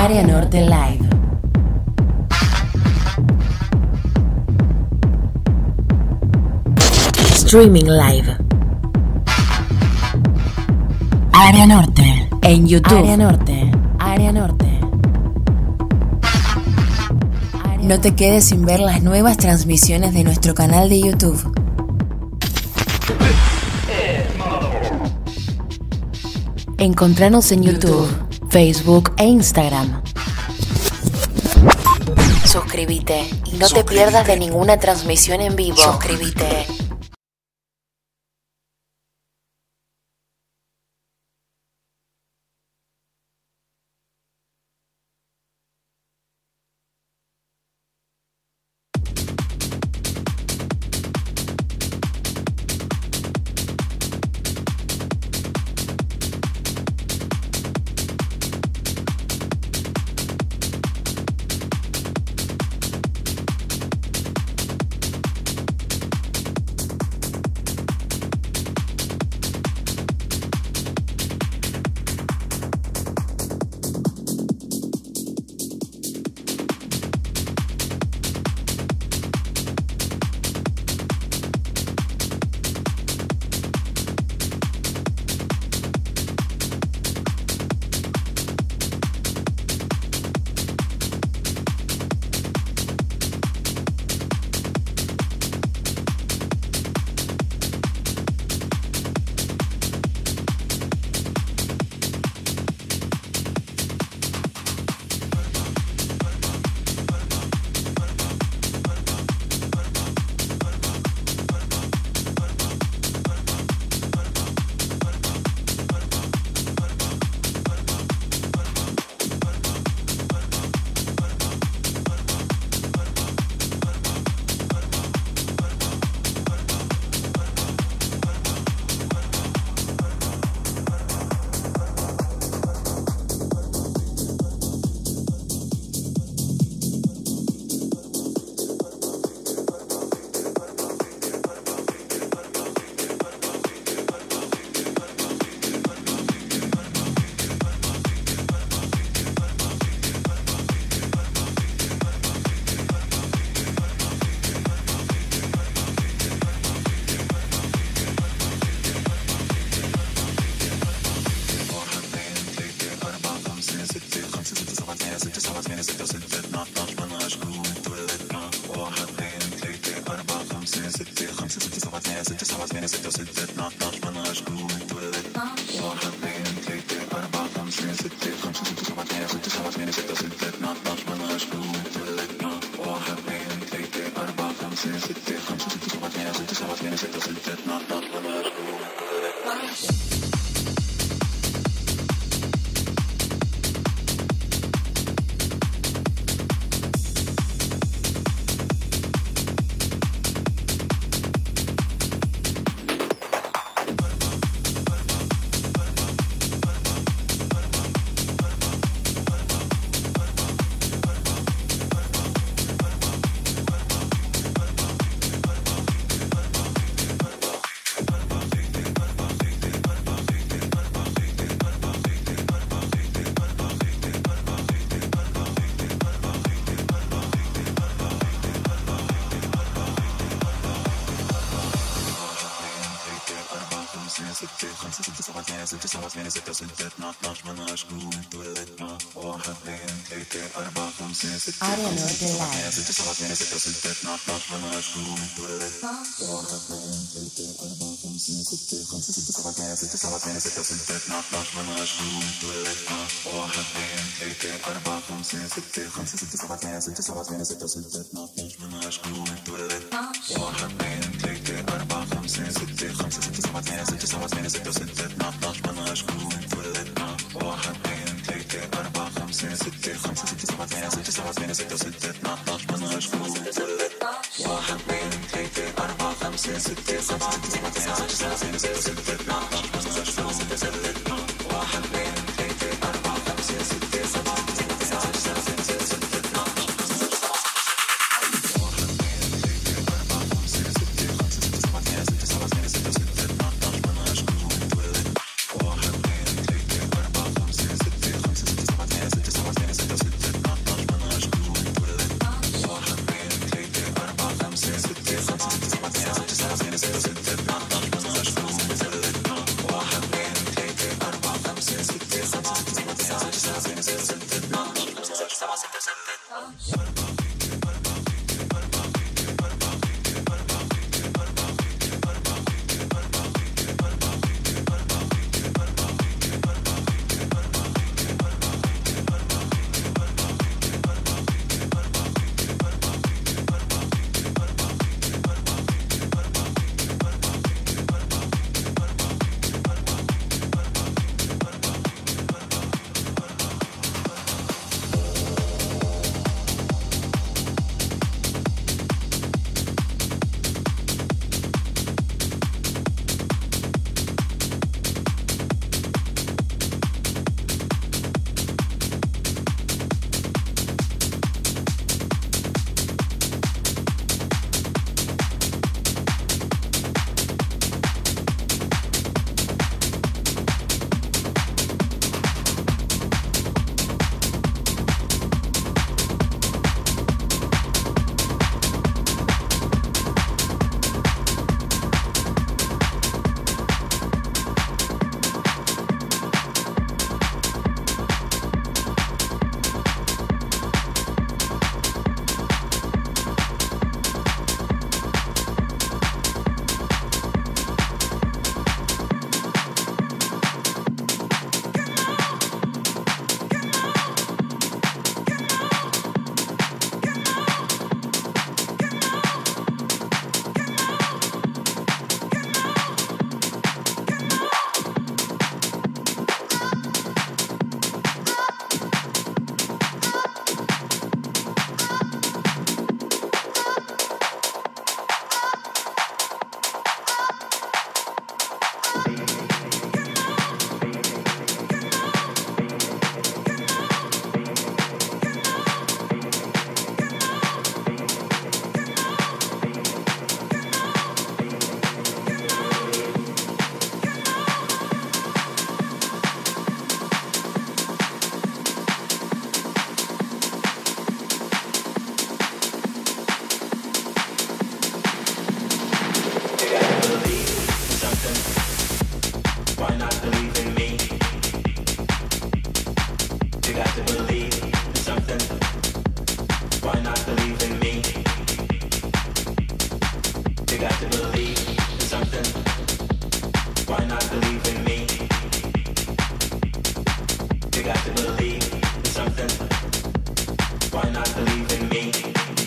Área Norte Live. Streaming Live. Área Norte. En YouTube. Área Norte. Área Norte. No te quedes sin ver las nuevas transmisiones de nuestro canal de YouTube. Encontranos en YouTube, Facebook e Instagram. Suscríbete y no te pierdas de ninguna transmisión en vivo. Suscríbete. 12 12 جروب اتولدنا واحد اثنين ثلاثة أربعة خمسة ستة ثمانية ستة سبعة ثمانية ستة ستة 12 12 جروب اتولدنا واحد اثنين ثلاثة أربعة خمسة ستة خمسة ستة سبعة ثمانية ستة سبعة ثمانية ستة ستة 12 12 جروب اتولدنا واحد اثنين ثلاثة أربعة خمسة ستة خمسة ستة سبعة ثمانية ستة سبعة ثمانية ستة ستة 12 12 جروب اتولدنا واحد اثنين ثلاثة أربعة خمسة ستة خمسة ستة سبعة ثمانية ستة سبعة ثمانية ستة ستة 12 12 جروب واحد اثنين ثلاثة أربعة خمسة ستة سبعة ثمانية ستة سبعة ثمانية ستة وستة اثنا عشر منها شكون واحد اثنين ثلاثة أربعة خمسة ستة خمسة ستة سبعة ثمانية ستة سبعة ثمانية ستة وستة اثنا عشر منها شكون got to believe in something. Why not believe in me?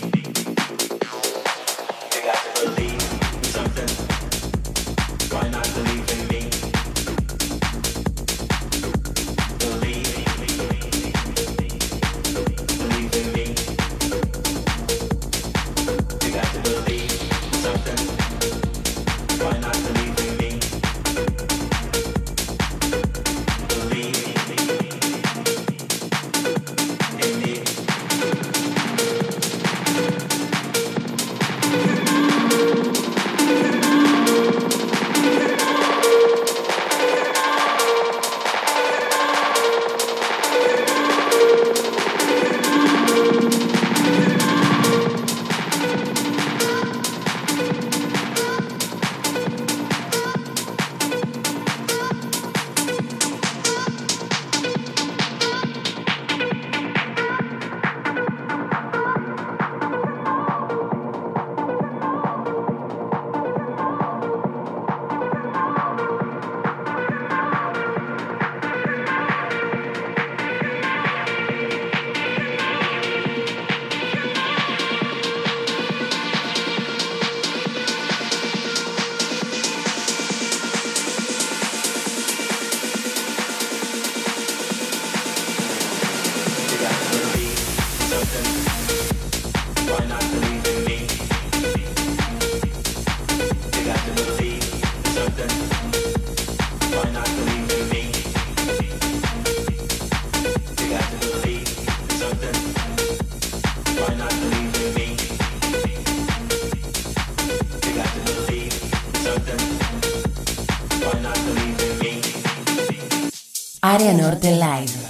the live.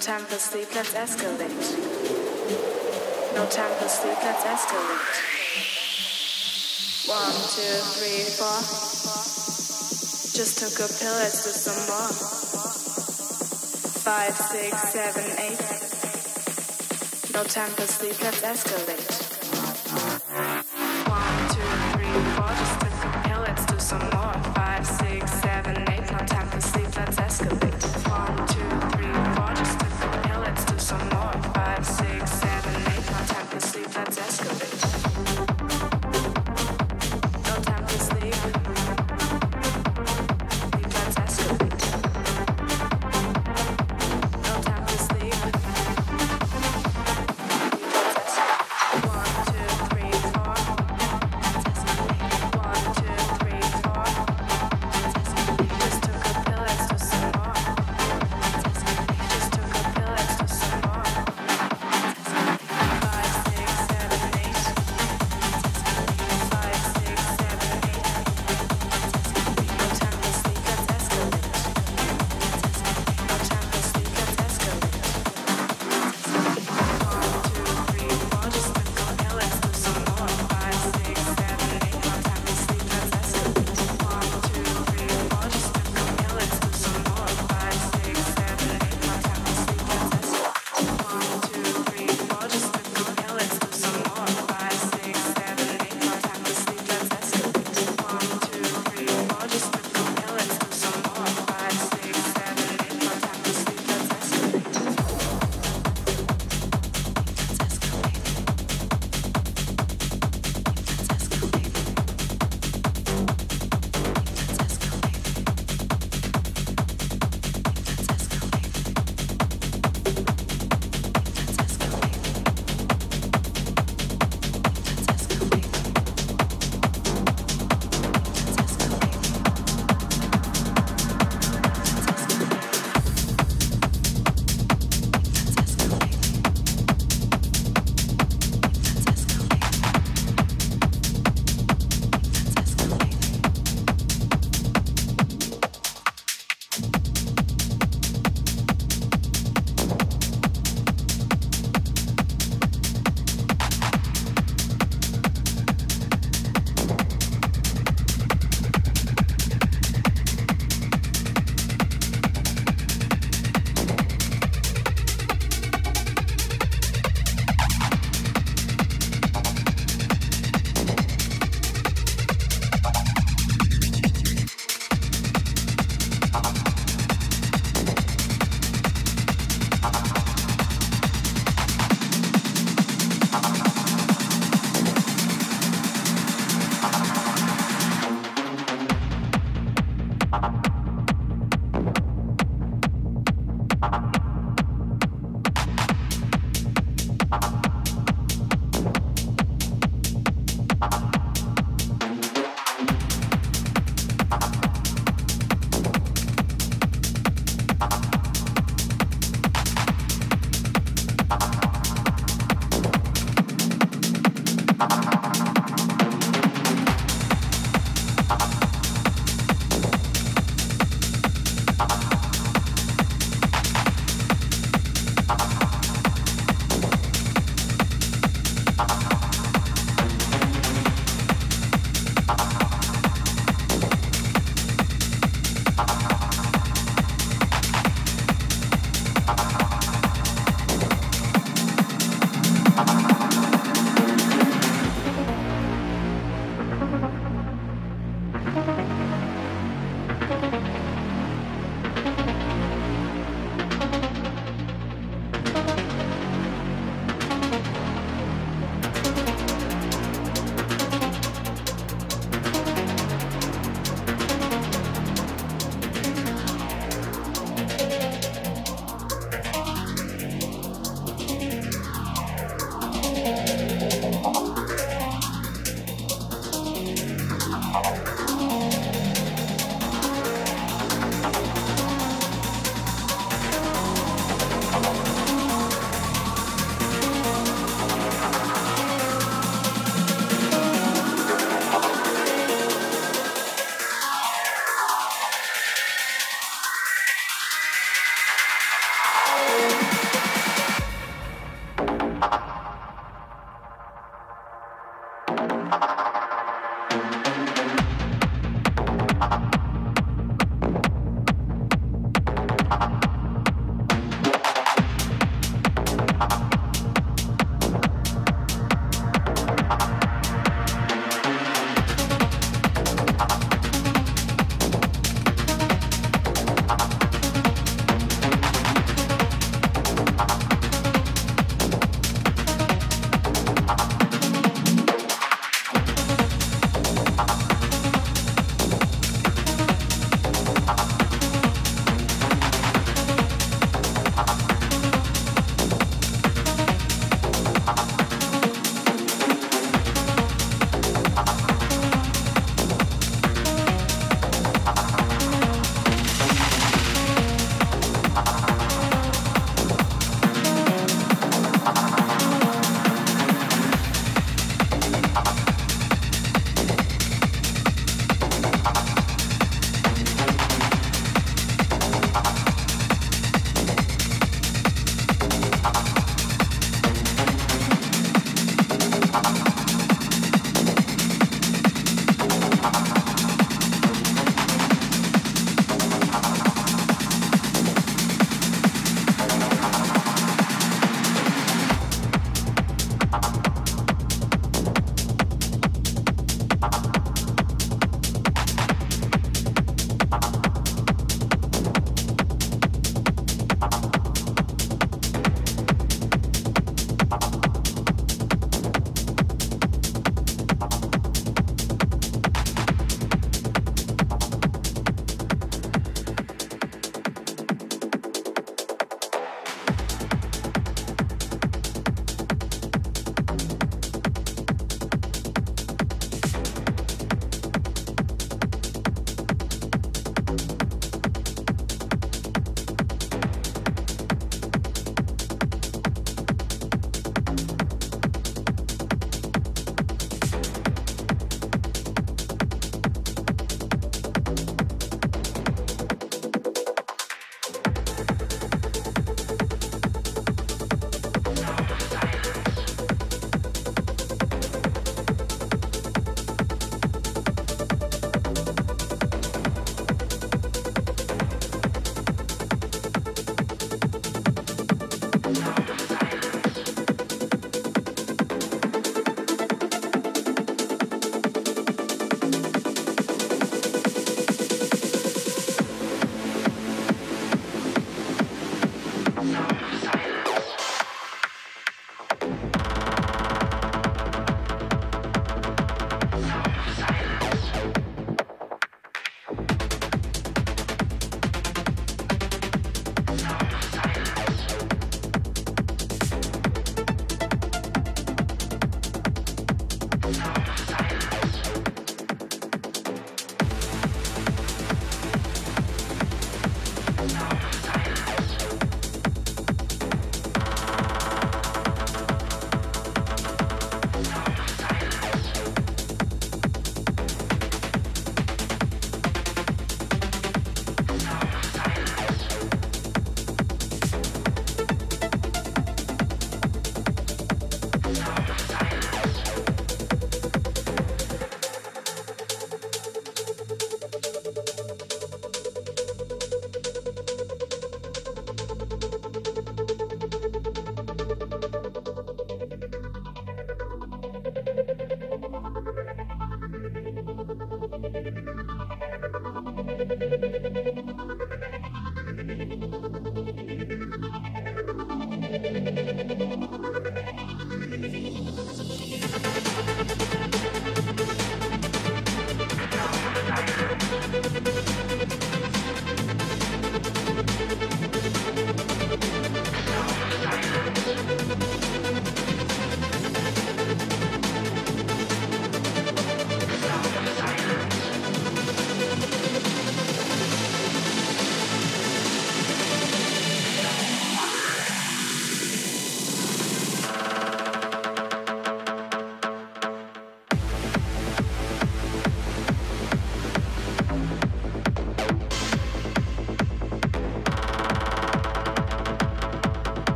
Time for sleep, let's escalate. No time for sleep, let's escalate. One, two, three, four. Just took a pill, let's do some more. Five, six, seven, eight. No time for sleep, let's escalate.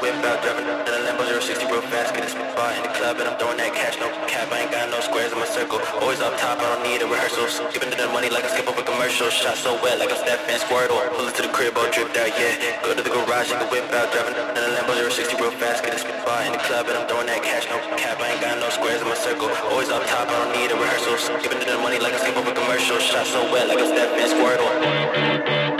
whip out, driving in a Lambo 060 real fast, get a spit in the club, and I'm throwing that cash, no cap, I ain't got no squares in my circle, always up top, I don't need a rehearsal, skipping to the money like I skip over commercial, shot so wet like I'm Steph and Squirtle, pull it to the crib, all dripped out, yeah, go to the garage, I can whip out, driving in a Lambo 060 real fast, get a spit in the club, and I'm throwing that cash, no cap, I ain't got no squares in my circle, always up top, I don't need a rehearsal, skipping to the money like I skip over commercial, shot so wet like I'm Steph and Squirtle.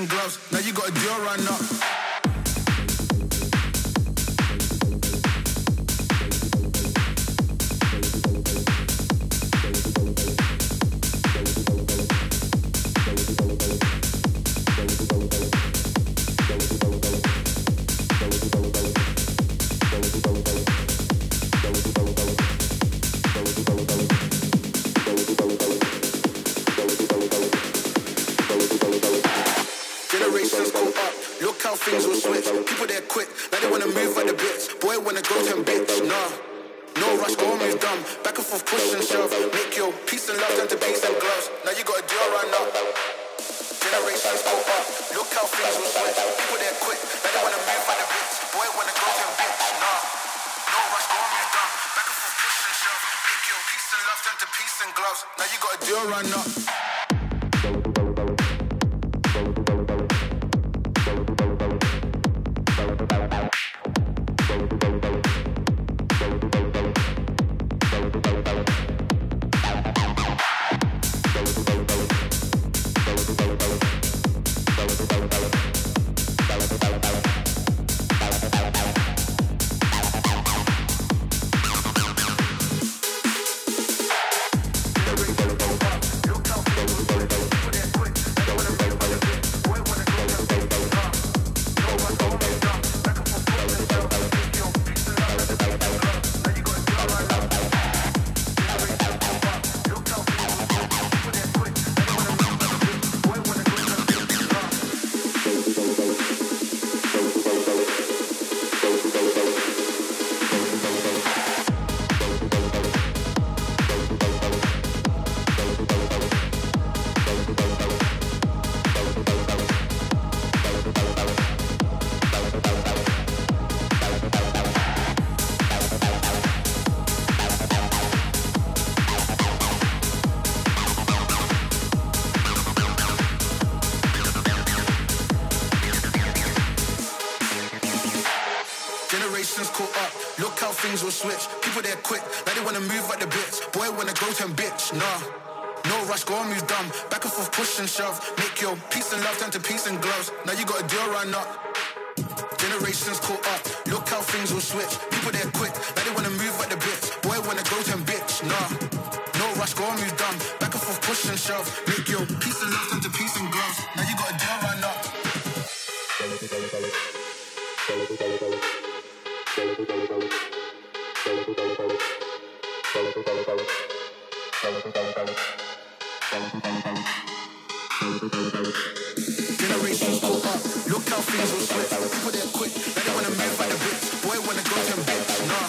And gloves. Go bitch, nah. No rush, go on, move dumb. Back and forth, push and shove. Make your peace and love turn to peace and gloves. Now you got a deal run up. Generations caught up. Look how things will switch. People there quick, now they wanna move like the bitch. Boy wanna go to bitch, nah. No rush, go on, move dumb. Back and forth, push and shove. Make your peace and love turn to peace Generations up, look how things. People now they wanna bits. Boy wanna go to bitch, nah.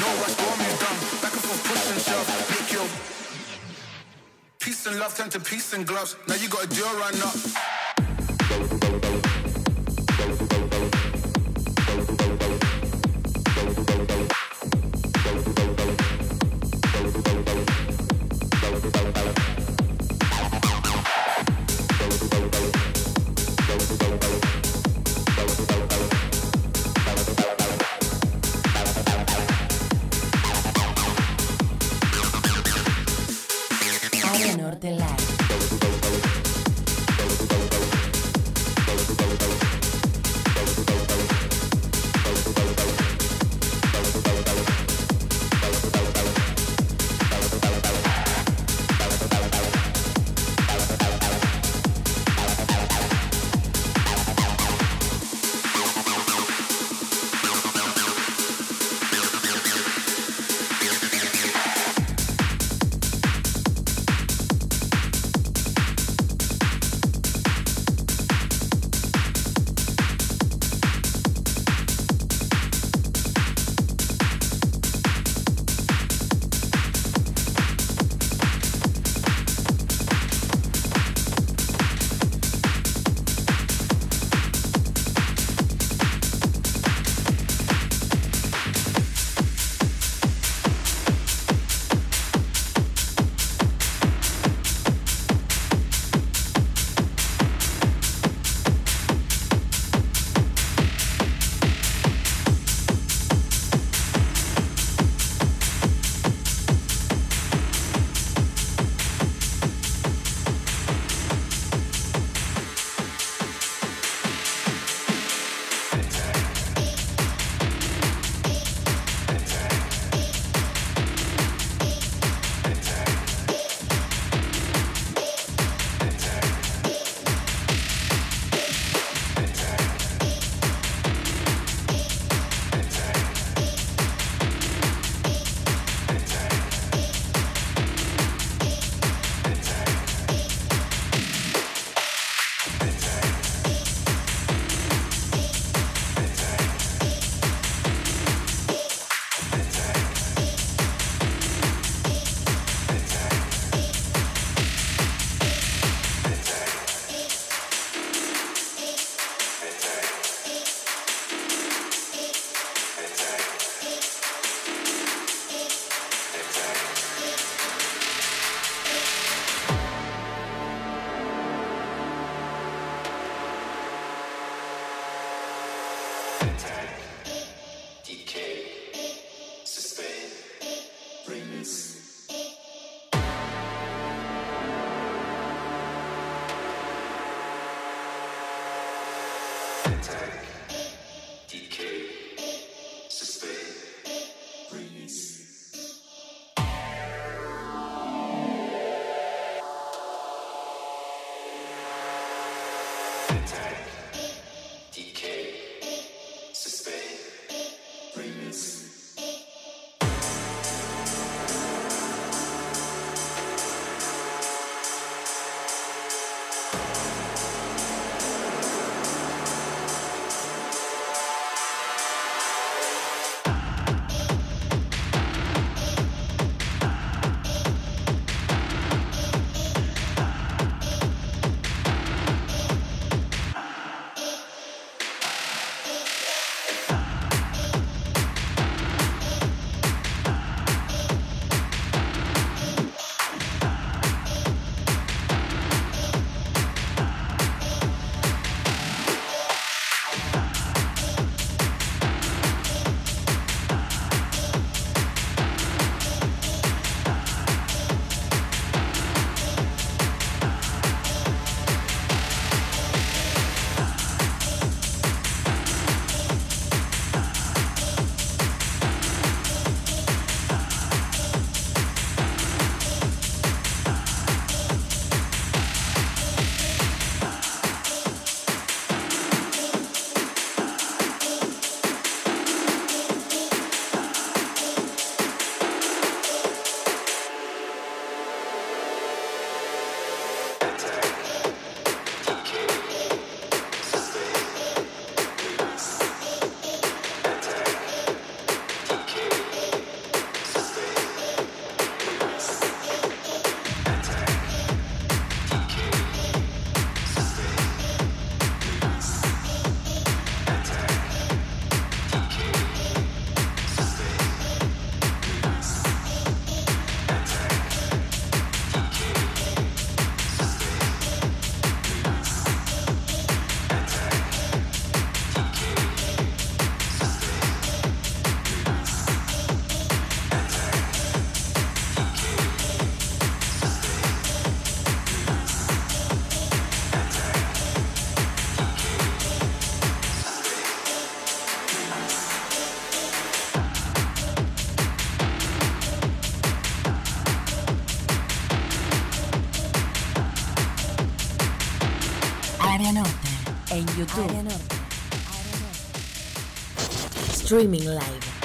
No rush, dumb. Back and forth, push and shove. Make peace and love turn to peace and gloves. Now you got a deal run up. Área Norte en YouTube. Área Norte. Área Norte. Streaming Live.